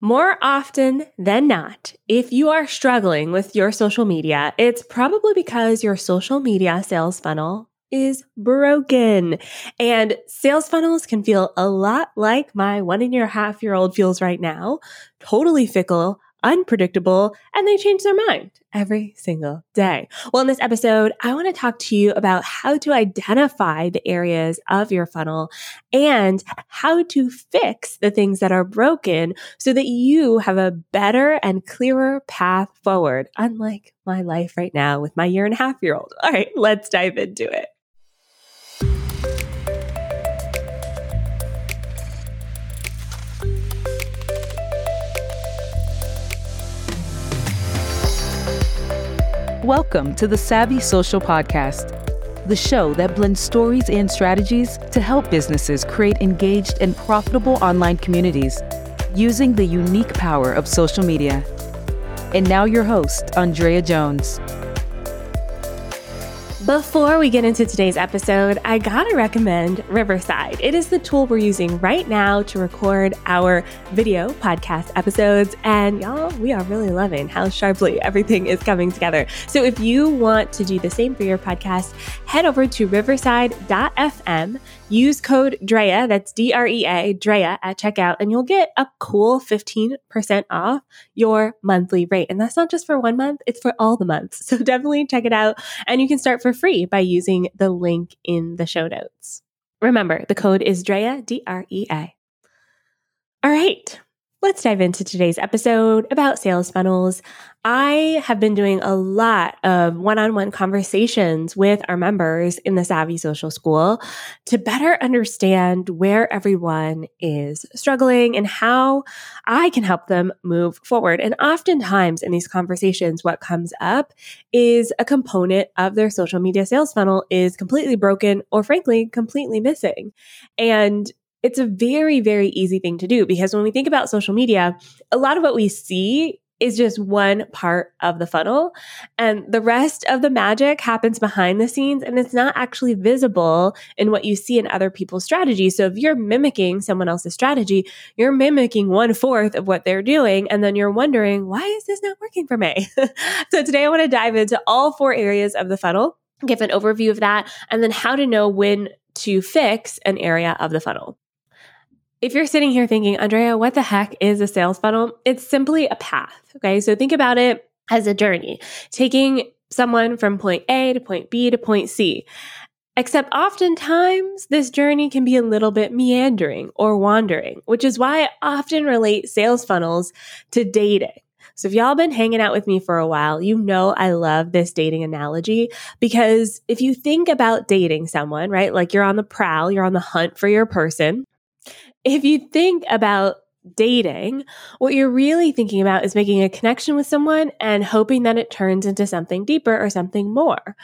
More often than not, if you are struggling with your social media, it's probably because your social media sales funnel is broken. And sales funnels can feel a lot like my one and a half year old feels right now, totally fickle, unpredictable, and they change their mind every single day. Well, in this episode, I want to talk to you about how to identify the areas of your funnel and how to fix the things that are broken so that you have a better and clearer path forward, unlike my life right now with my year and a half year old. All right, let's dive into it. Welcome to the Savvy Social Podcast, the show that blends stories and strategies to help businesses create engaged and profitable online communities using the unique power of social media. And now, your host, Andrea Jones. Before we get into today's episode, I gotta recommend Riverside. It is the tool we're using right now to record our video podcast episodes. And y'all, we are really loving how sharply everything is coming together. So if you want to do the same for your podcast, head over to riverside.fm, use code DREA, that's D R E A, DREA at checkout, and you'll get a cool 15% off your monthly rate. And that's not just for one month, it's for all the months. So definitely check it out. And you can start for free by using the link in the show notes. Remember, the code is DREA, D R E A. All right, let's dive into today's episode about sales funnels. I have been doing a lot of one on one conversations with our members in the Savvy Social School to better understand where everyone is struggling and how I can help them move forward. And oftentimes in these conversations, what comes up is a component of their social media sales funnel is completely broken or frankly, completely missing. And it's a very, very easy thing to do because when we think about social media, a lot of what we see is just one part of the funnel. And the rest of the magic happens behind the scenes and it's not actually visible in what you see in other people's strategies. So if you're mimicking someone else's strategy, you're mimicking one fourth of what they're doing. And then you're wondering, why is this not working for me? so today I want to dive into all four areas of the funnel, give an overview of that, and then how to know when to fix an area of the funnel. If you're sitting here thinking, Andrea, what the heck is a sales funnel? It's simply a path. Okay. So think about it as a journey, taking someone from point A to point B to point C. Except oftentimes this journey can be a little bit meandering or wandering, which is why I often relate sales funnels to dating. So if y'all been hanging out with me for a while, you know I love this dating analogy because if you think about dating someone, right? Like you're on the prowl, you're on the hunt for your person if you think about dating, what you're really thinking about is making a connection with someone and hoping that it turns into something deeper or something more.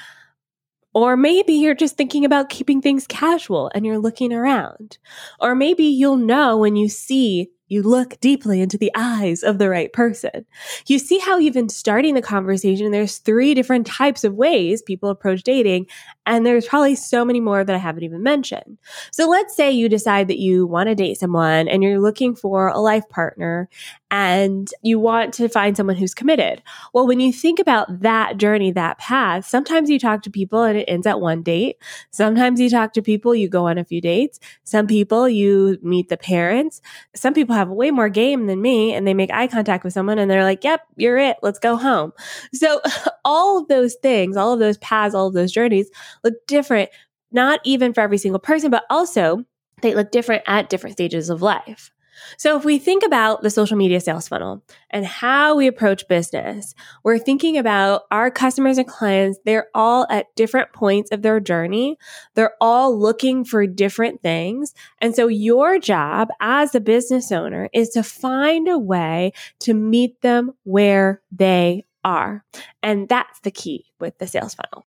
Or maybe you're just thinking about keeping things casual and you're looking around. Or maybe you'll know when you see you look deeply into the eyes of the right person. You see how even starting the conversation, there's three different types of ways people approach dating, and there's probably so many more that I haven't even mentioned. So let's say you decide that you want to date someone and you're looking for a life partner and you want to find someone who's committed. Well, when you think about that journey, that path, sometimes you talk to people and it ends at one date. Sometimes you talk to people, you go on a few dates. Some people you meet the parents. Some people have way more game than me and they make eye contact with someone and they're like, yep, you're it. Let's go home. So all of those things, all of those paths, all of those journeys look different, not even for every single person, but also they look different at different stages of life. So if we think about the social media sales funnel and how we approach business, we're thinking about our customers and clients. They're all at different points of their journey. They're all looking for different things. And so your job as a business owner is to find a way to meet them where they are. And that's the key with the sales funnel.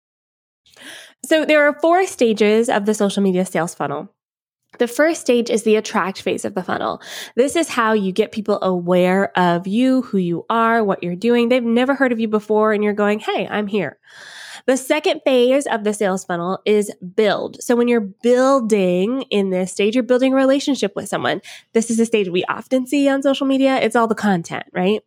So there are four stages of the social media sales funnel. The first stage is the attract phase of the funnel. This is how you get people aware of you, who you are, what you're doing. They've never heard of you before and you're going, Hey, I'm here. The second phase of the sales funnel is build. So when you're building in this stage, you're building a relationship with someone. This is a stage we often see on social media. It's all the content, right?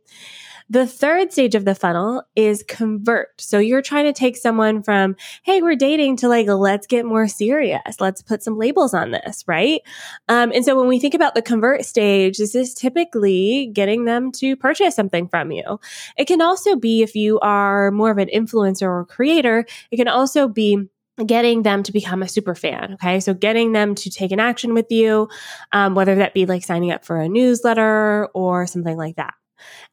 The third stage of the funnel is convert. So you're trying to take someone from, Hey, we're dating to like, let's get more serious. Let's put some labels on this, right? Um, and so when we think about the convert stage, this is typically getting them to purchase something from you. It can also be if you are more of an influencer or creator, it can also be getting them to become a super fan. Okay. So getting them to take an action with you, um, whether that be like signing up for a newsletter or something like that.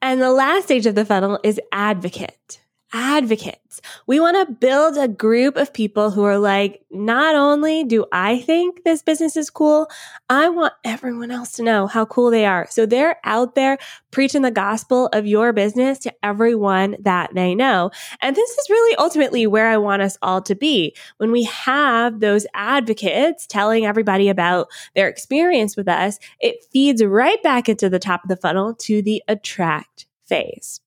And the last stage of the funnel is advocate advocates. We want to build a group of people who are like, not only do I think this business is cool, I want everyone else to know how cool they are. So they're out there preaching the gospel of your business to everyone that they know. And this is really ultimately where I want us all to be. When we have those advocates telling everybody about their experience with us, it feeds right back into the top of the funnel to the attract phase.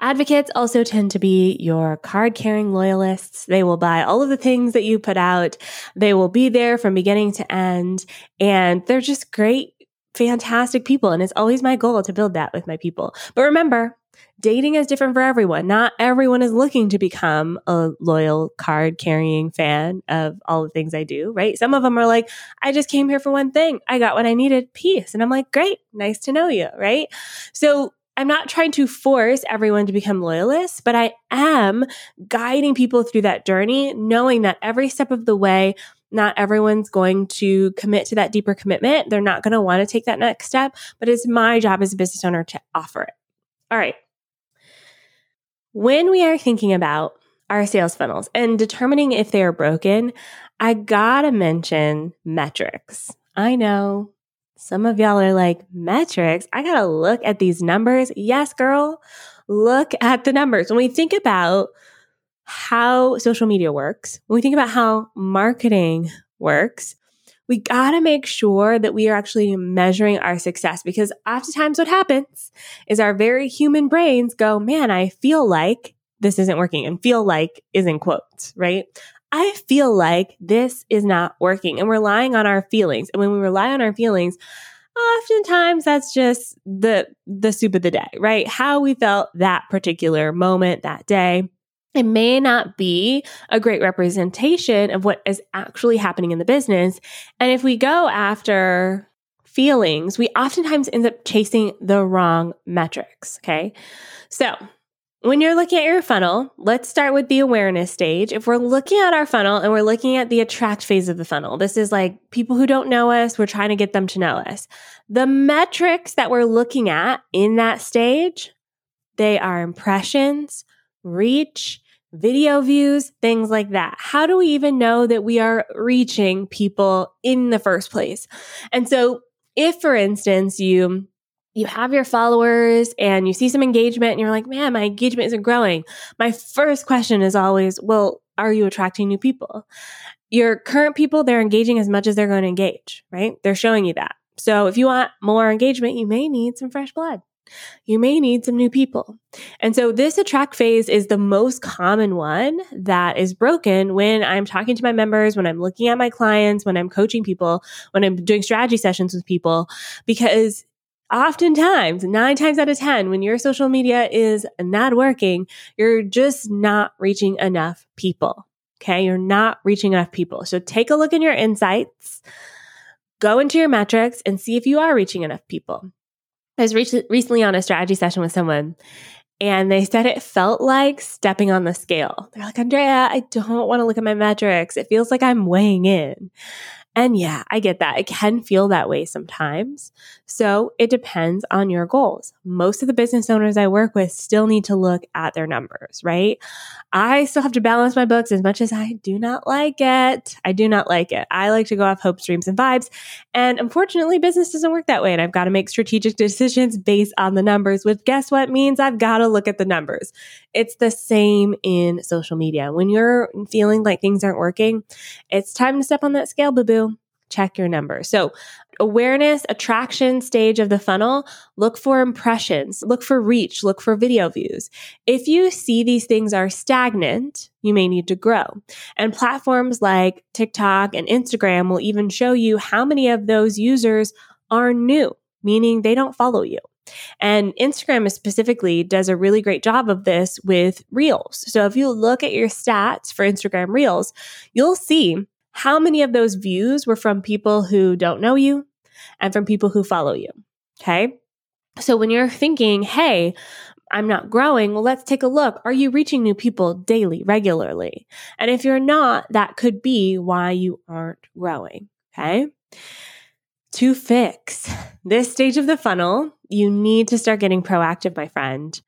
Advocates also tend to be your card carrying loyalists. They will buy all of the things that you put out. They will be there from beginning to end. And they're just great, fantastic people. And it's always my goal to build that with my people. But remember, dating is different for everyone. Not everyone is looking to become a loyal card carrying fan of all the things I do, right? Some of them are like, I just came here for one thing. I got what I needed, peace. And I'm like, great, nice to know you, right? So I'm not trying to force everyone to become loyalists, but I am guiding people through that journey, knowing that every step of the way, not everyone's going to commit to that deeper commitment. They're not going to want to take that next step, but it's my job as a business owner to offer it. All right. When we are thinking about our sales funnels and determining if they are broken, I gotta mention metrics. I know some of y'all are like, metrics? I gotta look at these numbers. Yes, girl, look at the numbers. When we think about how social media works, when we think about how marketing works, we gotta make sure that we are actually measuring our success because oftentimes what happens is our very human brains go, man, I feel like this isn't working and feel like is in quotes, right? I feel like this is not working and relying on our feelings. And when we rely on our feelings, oftentimes that's just the the soup of the day, right? How we felt that particular moment, that day. It may not be a great representation of what is actually happening in the business. And if we go after feelings, we oftentimes end up chasing the wrong metrics. Okay. So when you're looking at your funnel, let's start with the awareness stage. If we're looking at our funnel and we're looking at the attract phase of the funnel, this is like people who don't know us, we're trying to get them to know us. The metrics that we're looking at in that stage, they are impressions, reach, video views, things like that. How do we even know that we are reaching people in the first place? And so if, for instance, you you have your followers and you see some engagement and you're like, man, my engagement isn't growing. My first question is always, well, are you attracting new people? Your current people, they're engaging as much as they're going to engage, right? They're showing you that. So if you want more engagement, you may need some fresh blood. You may need some new people. And so this attract phase is the most common one that is broken when I'm talking to my members, when I'm looking at my clients, when I'm coaching people, when I'm doing strategy sessions with people, because oftentimes, nine times out of 10, when your social media is not working, you're just not reaching enough people. Okay. You're not reaching enough people. So take a look in your insights, go into your metrics and see if you are reaching enough people. I was re- recently on a strategy session with someone and they said it felt like stepping on the scale. They're like, Andrea, I don't want to look at my metrics. It feels like I'm weighing in. And yeah, I get that. It can feel that way sometimes. So it depends on your goals. Most of the business owners I work with still need to look at their numbers, right? I still have to balance my books as much as I do not like it. I do not like it. I like to go off hopes, dreams, and vibes. And unfortunately, business doesn't work that way. And I've got to make strategic decisions based on the numbers, which guess what means I've got to look at the numbers. It's the same in social media. When you're feeling like things aren't working, it's time to step on that scale, boo boo check your numbers. So, awareness, attraction stage of the funnel, look for impressions, look for reach, look for video views. If you see these things are stagnant, you may need to grow. And platforms like TikTok and Instagram will even show you how many of those users are new, meaning they don't follow you. And Instagram specifically does a really great job of this with Reels. So if you look at your stats for Instagram Reels, you'll see how many of those views were from people who don't know you and from people who follow you. Okay. So when you're thinking, hey, I'm not growing, well, let's take a look. Are you reaching new people daily, regularly? And if you're not, that could be why you aren't growing. Okay. To fix this stage of the funnel, you need to start getting proactive, my friend.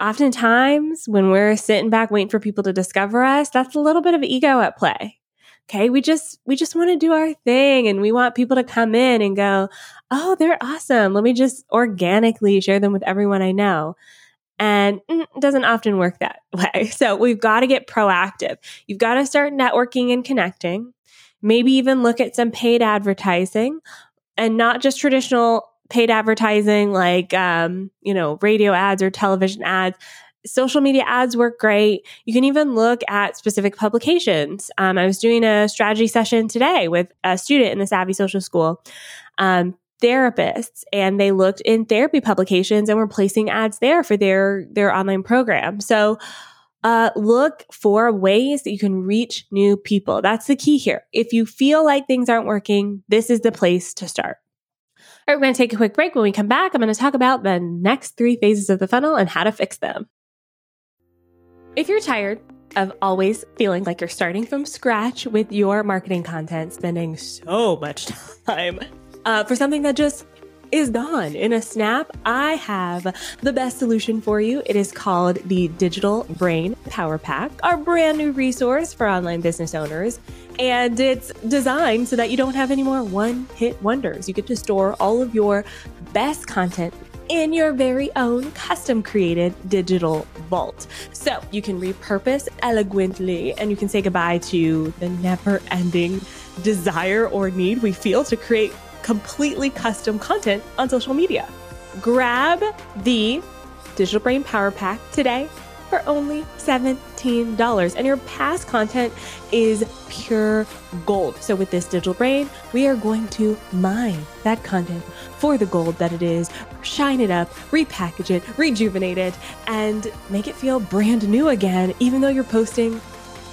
Oftentimes, when we're sitting back waiting for people to discover us, that's a little bit of ego at play. Okay. We just, we just want to do our thing and we want people to come in and go, Oh, they're awesome. Let me just organically share them with everyone I know. And mm, it doesn't often work that way. So we've got to get proactive. You've got to start networking and connecting. Maybe even look at some paid advertising and not just traditional paid advertising like um, you know radio ads or television ads social media ads work great you can even look at specific publications um, i was doing a strategy session today with a student in the savvy social school um, therapists and they looked in therapy publications and were placing ads there for their their online program so uh, look for ways that you can reach new people. That's the key here. If you feel like things aren't working, this is the place to start. All right, we're going to take a quick break. When we come back, I'm going to talk about the next three phases of the funnel and how to fix them. If you're tired of always feeling like you're starting from scratch with your marketing content, spending so much time uh, for something that just is gone in a snap, I have the best solution for you. It is called the Digital Brain Power Pack, our brand new resource for online business owners. And it's designed so that you don't have any more one hit wonders. You get to store all of your best content in your very own custom created digital vault. So you can repurpose elegantly and you can say goodbye to the never ending desire or need we feel to create completely custom content on social media. Grab the Digital Brain Power Pack today for only $17. And your past content is pure gold. So, with this digital brain, we are going to mine that content for the gold that it is, shine it up, repackage it, rejuvenate it, and make it feel brand new again, even though you're posting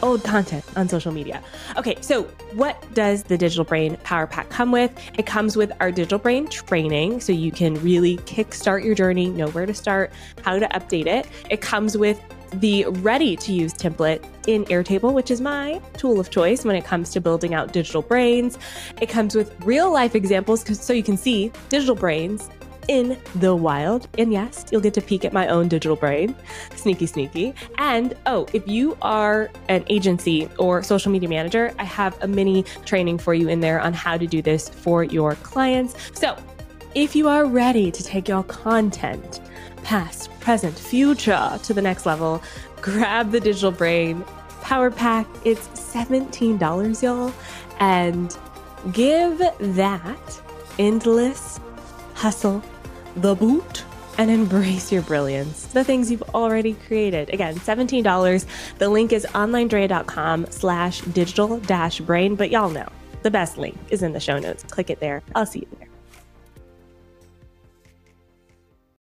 old content on social media. Okay, so what does the Digital Brain Power Pack come with? It comes with our Digital Brain training, so you can really kickstart your journey, know where to start, how to update it. It comes with the ready to use template in Airtable, which is my tool of choice when it comes to building out digital brains. It comes with real life examples so you can see digital brains in the wild. And yes, you'll get to peek at my own digital brain. Sneaky, sneaky. And oh, if you are an agency or social media manager, I have a mini training for you in there on how to do this for your clients. So if you are ready to take your content past, present, future to the next level, grab the digital brain power pack. It's $17, y'all. And give that endless hustle the boot and embrace your brilliance, the things you've already created. Again, $17. The link is onlinedrea.com slash digital dash brain, but y'all know the best link is in the show notes. Click it there. I'll see you there.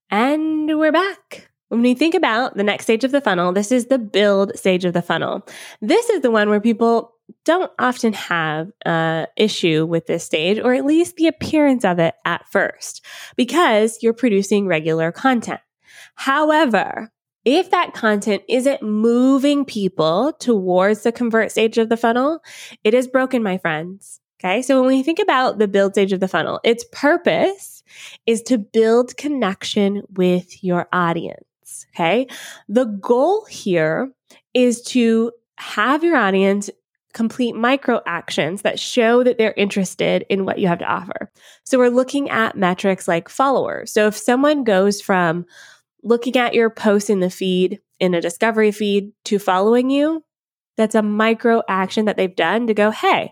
And we're back. When we think about the next stage of the funnel, this is the build stage of the funnel. This is the one where people don't often have an issue with this stage, or at least the appearance of it at first, because you're producing regular content. However, if that content isn't moving people towards the convert stage of the funnel, it is broken, my friends. Okay. So when we think about the build stage of the funnel, its purpose is to build connection with your audience. Okay. The goal here is to have your audience complete micro actions that show that they're interested in what you have to offer. So we're looking at metrics like followers. So if someone goes from looking at your post in the feed in a discovery feed to following you, that's a micro action that they've done to go, Hey,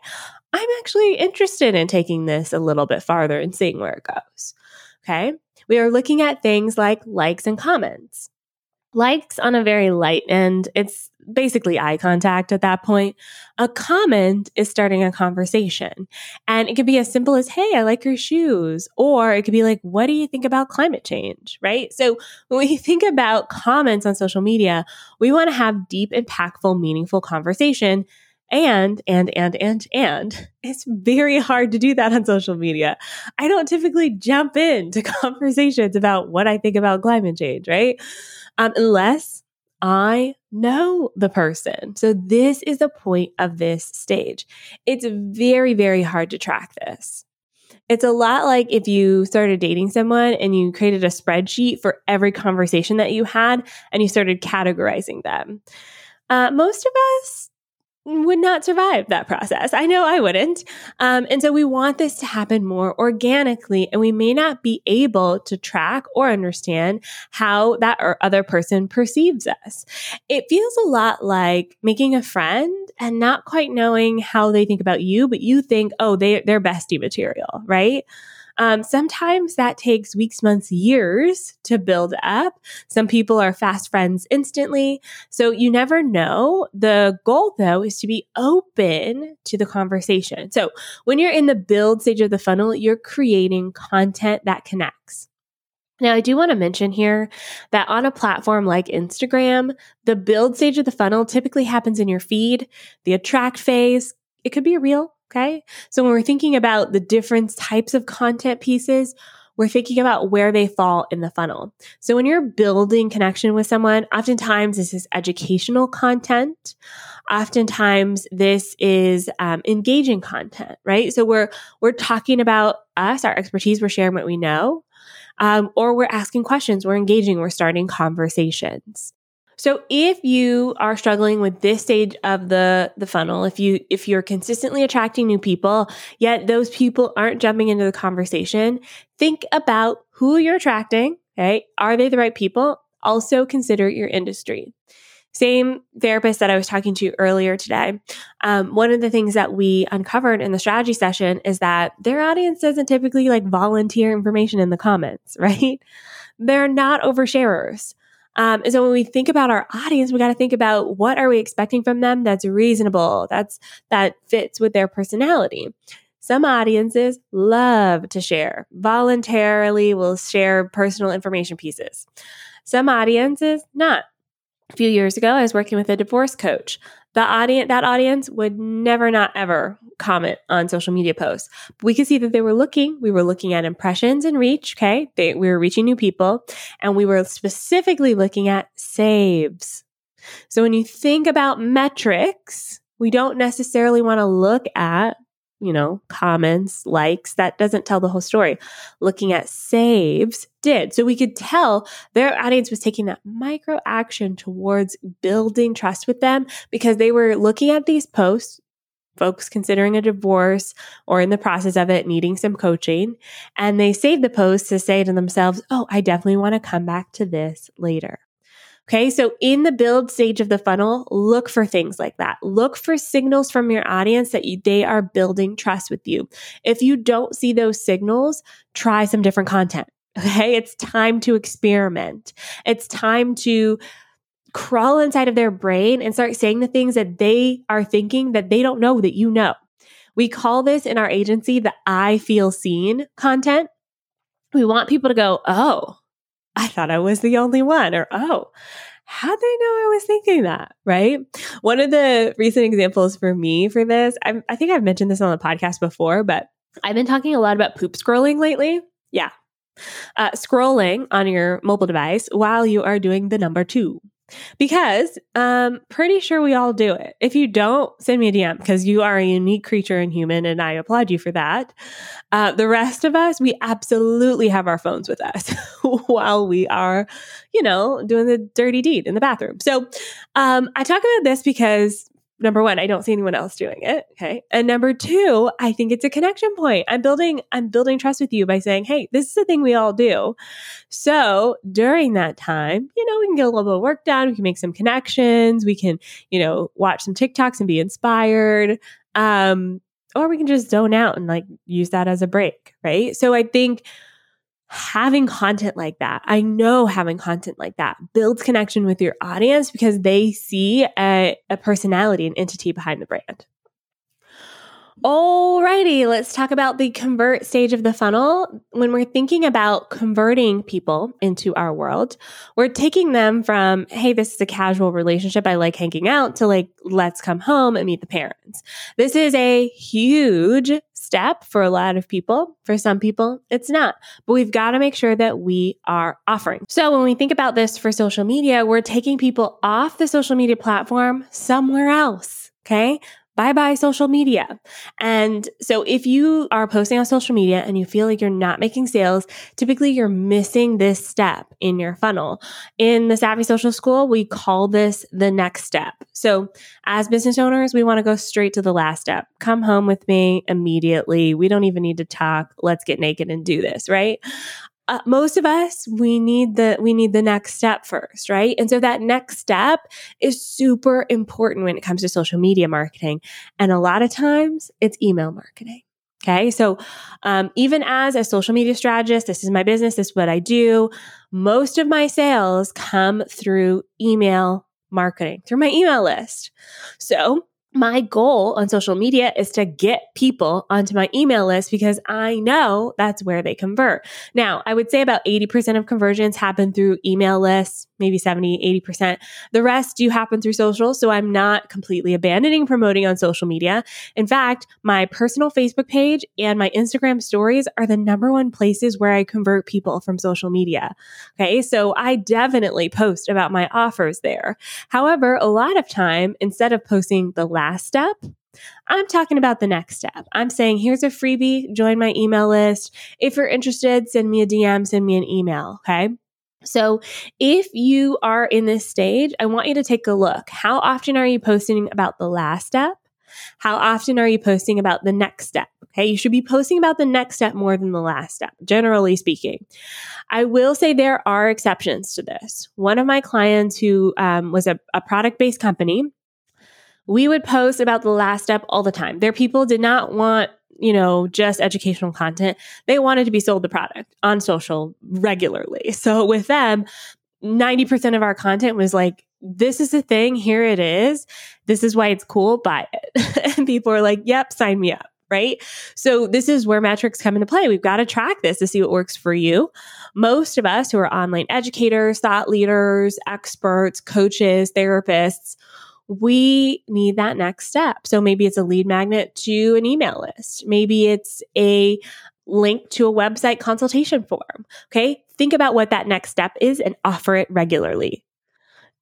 I'm actually interested in taking this a little bit farther and seeing where it goes. Okay. We are looking at things like likes and comments. Likes on a very light end, it's basically eye contact at that point. A comment is starting a conversation. And it could be as simple as, Hey, I like your shoes. Or it could be like, What do you think about climate change? Right. So when we think about comments on social media, we want to have deep, impactful, meaningful conversation. And, and, and, and, and it's very hard to do that on social media. I don't typically jump into conversations about what I think about climate change, right? Um, unless I know the person. So this is the point of this stage. It's very, very hard to track this. It's a lot like if you started dating someone and you created a spreadsheet for every conversation that you had and you started categorizing them. Uh, most of us would not survive that process. I know I wouldn't. Um, and so we want this to happen more organically, and we may not be able to track or understand how that or other person perceives us. It feels a lot like making a friend and not quite knowing how they think about you, but you think, oh, they, they're bestie material, right? Um, sometimes that takes weeks, months, years to build up. Some people are fast friends instantly. So you never know. The goal, though, is to be open to the conversation. So when you're in the build stage of the funnel, you're creating content that connects. Now, I do want to mention here that on a platform like Instagram, the build stage of the funnel typically happens in your feed. The attract phase, it could be a reel, Okay. So when we're thinking about the different types of content pieces, we're thinking about where they fall in the funnel. So when you're building connection with someone, oftentimes this is educational content. Oftentimes this is um, engaging content, right? So we're we're talking about us, our expertise. We're sharing what we know, um, or we're asking questions. We're engaging. We're starting conversations. So if you are struggling with this stage of the the funnel, if you if you're consistently attracting new people, yet those people aren't jumping into the conversation, think about who you're attracting, okay? Are they the right people? Also consider your industry. Same therapist that I was talking to earlier today. Um, one of the things that we uncovered in the strategy session is that their audience doesn't typically like volunteer information in the comments, right? They're not oversharers. Um, and so when we think about our audience, we got to think about what are we expecting from them that's reasonable, that's that fits with their personality. Some audiences love to share, voluntarily will share personal information pieces. Some audiences not. A few years ago, I was working with a divorce coach the audience that audience would never not ever comment on social media posts. But we could see that they were looking we were looking at impressions and reach okay? They, we were reaching new people and we were specifically looking at saves. So when you think about metrics we don't necessarily want to look at you know, comments, likes, that doesn't tell the whole story. Looking at saves did. So we could tell their audience was taking that micro action towards building trust with them because they were looking at these posts, folks considering a divorce or in the process of it needing some coaching, and they saved the post to say to themselves, Oh, I definitely want to come back to this later. Okay. So in the build stage of the funnel, look for things like that. Look for signals from your audience that you, they are building trust with you. If you don't see those signals, try some different content. Okay. It's time to experiment. It's time to crawl inside of their brain and start saying the things that they are thinking that they don't know that you know. We call this in our agency the I feel seen content. We want people to go, Oh, I thought I was the only one, or oh, how'd they know I was thinking that? Right. One of the recent examples for me for this, i I think I've mentioned this on the podcast before, but I've been talking a lot about poop scrolling lately. Yeah. Uh, scrolling on your mobile device while you are doing the number two because um pretty sure we all do it. If you don't, send me a DM because you are a unique creature and human and I applaud you for that. Uh, the rest of us, we absolutely have our phones with us while we are, you know, doing the dirty deed in the bathroom. So um I talk about this because number one, I don't see anyone else doing it. Okay. And number two, I think it's a connection point. I'm building, I'm building trust with you by saying, Hey, this is a thing we all do. So during that time, you know, we can get a little bit of work done. We can make some connections. We can, you know, watch some TikToks and be inspired. Um, or we can just zone out and like use that as a break, right? So I think having content like that, I know having content like that builds connection with your audience because they see a, a personality, an entity behind the brand. Alrighty, let's talk about the convert stage of the funnel. When we're thinking about converting people into our world, we're taking them from, hey, this is a casual relationship. I like hanging out to like, let's come home and meet the parents. This is a huge step for a lot of people. For some people, it's not, but we've got to make sure that we are offering. So when we think about this for social media, we're taking people off the social media platform somewhere else. Okay bye bye social media. And so if you are posting on social media and you feel like you're not making sales, typically you're missing this step in your funnel. In the Savvy Social School, we call this the next step. So as business owners, we want to go straight to the last step. Come home with me immediately. We don't even need to talk. Let's get naked and do this, right? Uh, most of us we need the we need the next step first right? And so that next step is super important when it comes to social media marketing. And a lot of times it's email marketing okay? So um, even as a social media strategist this is my business this is what i do most of my sales come through email marketing through my email list. So my goal on social media is to get people onto my email list because I know that's where they convert. Now, I would say about 80% of conversions happen through email lists, maybe 70, 80%. The rest do happen through social. So I'm not completely abandoning promoting on social media. In fact, my personal Facebook page and my Instagram stories are the number one places where I convert people from social media. Okay. So I definitely post about my offers there. However, a lot of time, instead of posting the last last step. I'm talking about the next step. I'm saying, here's a freebie, join my email list. If you're interested, send me a DM, send me an email. Okay. So, if you are in this stage, I want you to take a look. How often are you posting about the last step? How often are you posting about the next step? Okay, you should be posting about the next step more than the last step, generally speaking. I will say there are exceptions to this. One of my clients who um, was a, a product based company, we would post about the last step all the time. Their people did not want, you know, just educational content. They wanted to be sold the product on social regularly. So with them, 90% of our content was like, this is the thing. Here it is. This is why it's cool. Buy it. and people are like, yep, sign me up. Right. So this is where metrics come into play. We've got to track this to see what works for you. Most of us who are online educators, thought leaders, experts, coaches, therapists, we need that next step. So maybe it's a lead magnet to an email list. Maybe it's a link to a website consultation form. Okay. Think about what that next step is and offer it regularly.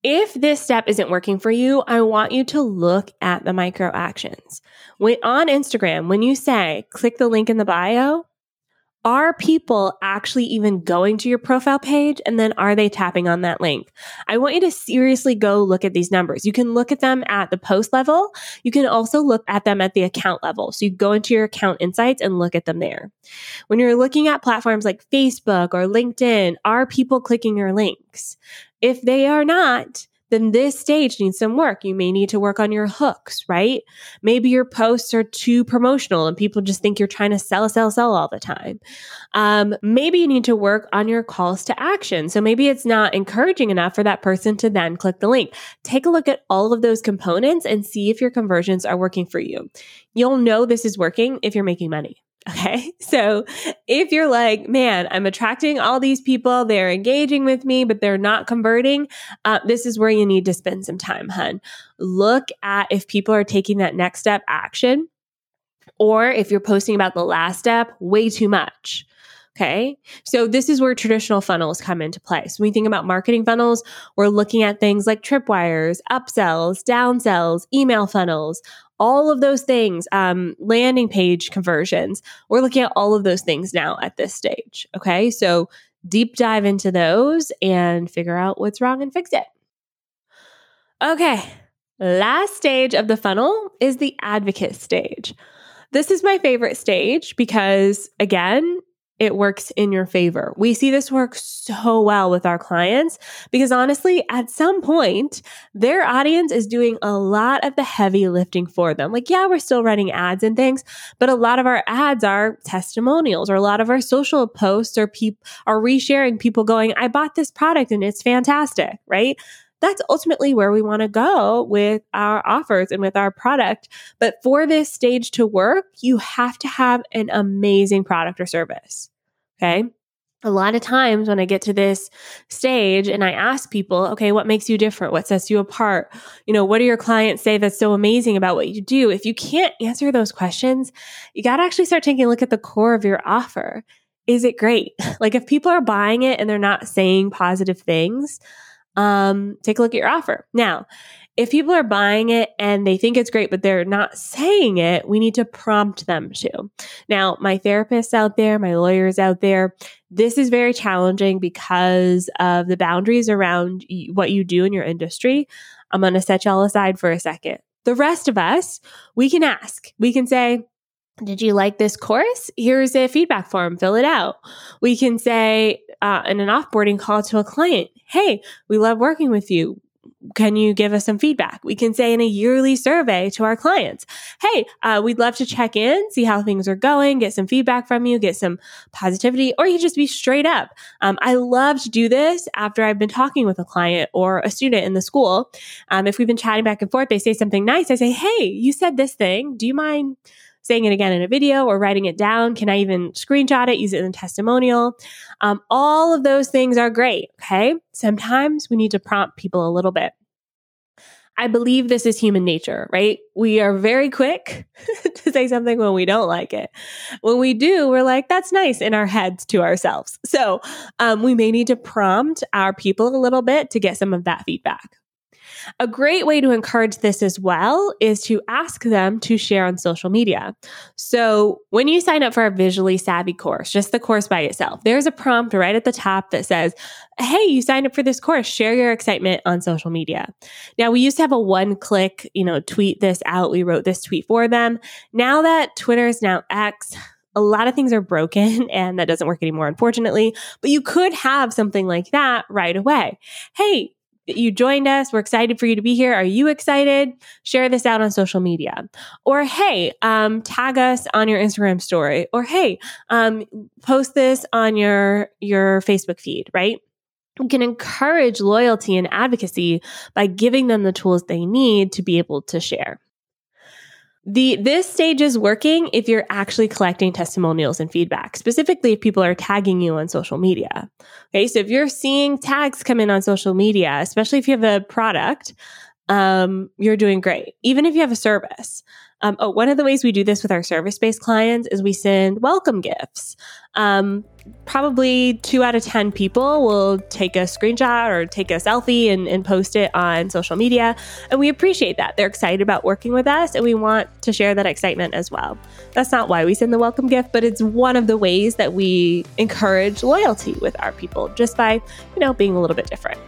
If this step isn't working for you, I want you to look at the micro actions. When on Instagram, when you say click the link in the bio, are people actually even going to your profile page? And then are they tapping on that link? I want you to seriously go look at these numbers. You can look at them at the post level. You can also look at them at the account level. So you go into your account insights and look at them there. When you're looking at platforms like Facebook or LinkedIn, are people clicking your links? If they are not, then this stage needs some work. You may need to work on your hooks, right? Maybe your posts are too promotional and people just think you're trying to sell, sell, sell all the time. Um, maybe you need to work on your calls to action. So maybe it's not encouraging enough for that person to then click the link. Take a look at all of those components and see if your conversions are working for you. You'll know this is working if you're making money. Okay. So if you're like, man, I'm attracting all these people, they're engaging with me, but they're not converting, uh, this is where you need to spend some time, hun. Look at if people are taking that next step action or if you're posting about the last step way too much. Okay. So this is where traditional funnels come into play. So when we think about marketing funnels, we're looking at things like tripwires, upsells, downsells, email funnels, all of those things, um, landing page conversions. We're looking at all of those things now at this stage. Okay. So deep dive into those and figure out what's wrong and fix it. Okay. Last stage of the funnel is the advocate stage. This is my favorite stage because, again, it works in your favor. We see this work so well with our clients because honestly, at some point, their audience is doing a lot of the heavy lifting for them. Like, yeah, we're still running ads and things, but a lot of our ads are testimonials or a lot of our social posts are people are resharing people going, I bought this product and it's fantastic, right? That's ultimately where we want to go with our offers and with our product. But for this stage to work, you have to have an amazing product or service. Okay. A lot of times when I get to this stage and I ask people, okay, what makes you different? What sets you apart? You know, what do your clients say that's so amazing about what you do? If you can't answer those questions, you got to actually start taking a look at the core of your offer. Is it great? Like if people are buying it and they're not saying positive things, um, take a look at your offer. Now, if people are buying it and they think it's great, but they're not saying it, we need to prompt them to. Now, my therapists out there, my lawyers out there, this is very challenging because of the boundaries around what you do in your industry. I'm going to set y'all aside for a second. The rest of us, we can ask. We can say, did you like this course? Here's a feedback form, fill it out. We can say uh, in an offboarding call to a client, Hey, we love working with you. Can you give us some feedback? We can say in a yearly survey to our clients, Hey, uh, we'd love to check in, see how things are going, get some feedback from you, get some positivity, or you just be straight up. Um, I love to do this after I've been talking with a client or a student in the school. Um, if we've been chatting back and forth, they say something nice. I say, Hey, you said this thing. Do you mind? Saying it again in a video or writing it down? Can I even screenshot it, use it in a testimonial? Um, all of those things are great. Okay. Sometimes we need to prompt people a little bit. I believe this is human nature, right? We are very quick to say something when we don't like it. When we do, we're like, that's nice in our heads to ourselves. So um, we may need to prompt our people a little bit to get some of that feedback. A great way to encourage this as well is to ask them to share on social media. So when you sign up for a visually savvy course, just the course by itself, there's a prompt right at the top that says, Hey, you signed up for this course, share your excitement on social media. Now we used to have a one click, you know, tweet this out. We wrote this tweet for them. Now that Twitter is now X, a lot of things are broken and that doesn't work anymore, unfortunately. But you could have something like that right away. Hey, you joined us. We're excited for you to be here. Are you excited? Share this out on social media. Or hey, um, tag us on your Instagram story. Or hey, um, post this on your your Facebook feed, right? We can encourage loyalty and advocacy by giving them the tools they need to be able to share. The this stage is working if you're actually collecting testimonials and feedback, specifically if people are tagging you on social media. Okay, so if you're seeing tags come in on social media, especially if you have a product, um, you're doing great. Even if you have a service, um, oh, one of the ways we do this with our service based clients is we send welcome gifts. Um, probably two out of 10 people will take a screenshot or take a selfie and, and post it on social media. And we appreciate that. They're excited about working with us and we want to share that excitement as well. That's not why we send the welcome gift, but it's one of the ways that we encourage loyalty with our people just by, you know, being a little bit different.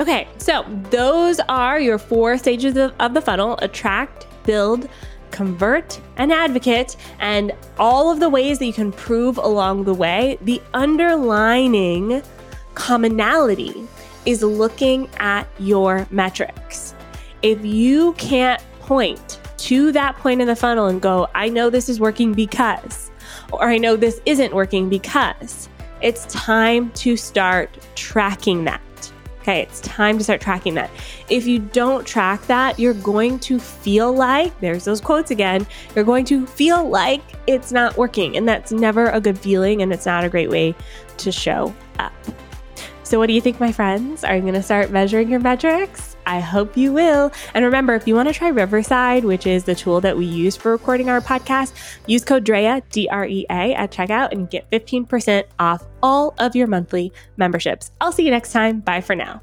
Okay, so those are your four stages of, of the funnel attract, build, convert, and advocate, and all of the ways that you can prove along the way, the underlining commonality is looking at your metrics. If you can't point to that point in the funnel and go, I know this is working because, or I know this isn't working because, it's time to start tracking that. Okay, it's time to start tracking that. If you don't track that, you're going to feel like, there's those quotes again, you're going to feel like it's not working. And that's never a good feeling and it's not a great way to show up. So, what do you think, my friends? Are you going to start measuring your metrics? I hope you will. And remember, if you want to try Riverside, which is the tool that we use for recording our podcast, use code DREA, D R E A, at checkout and get 15% off all of your monthly memberships. I'll see you next time. Bye for now.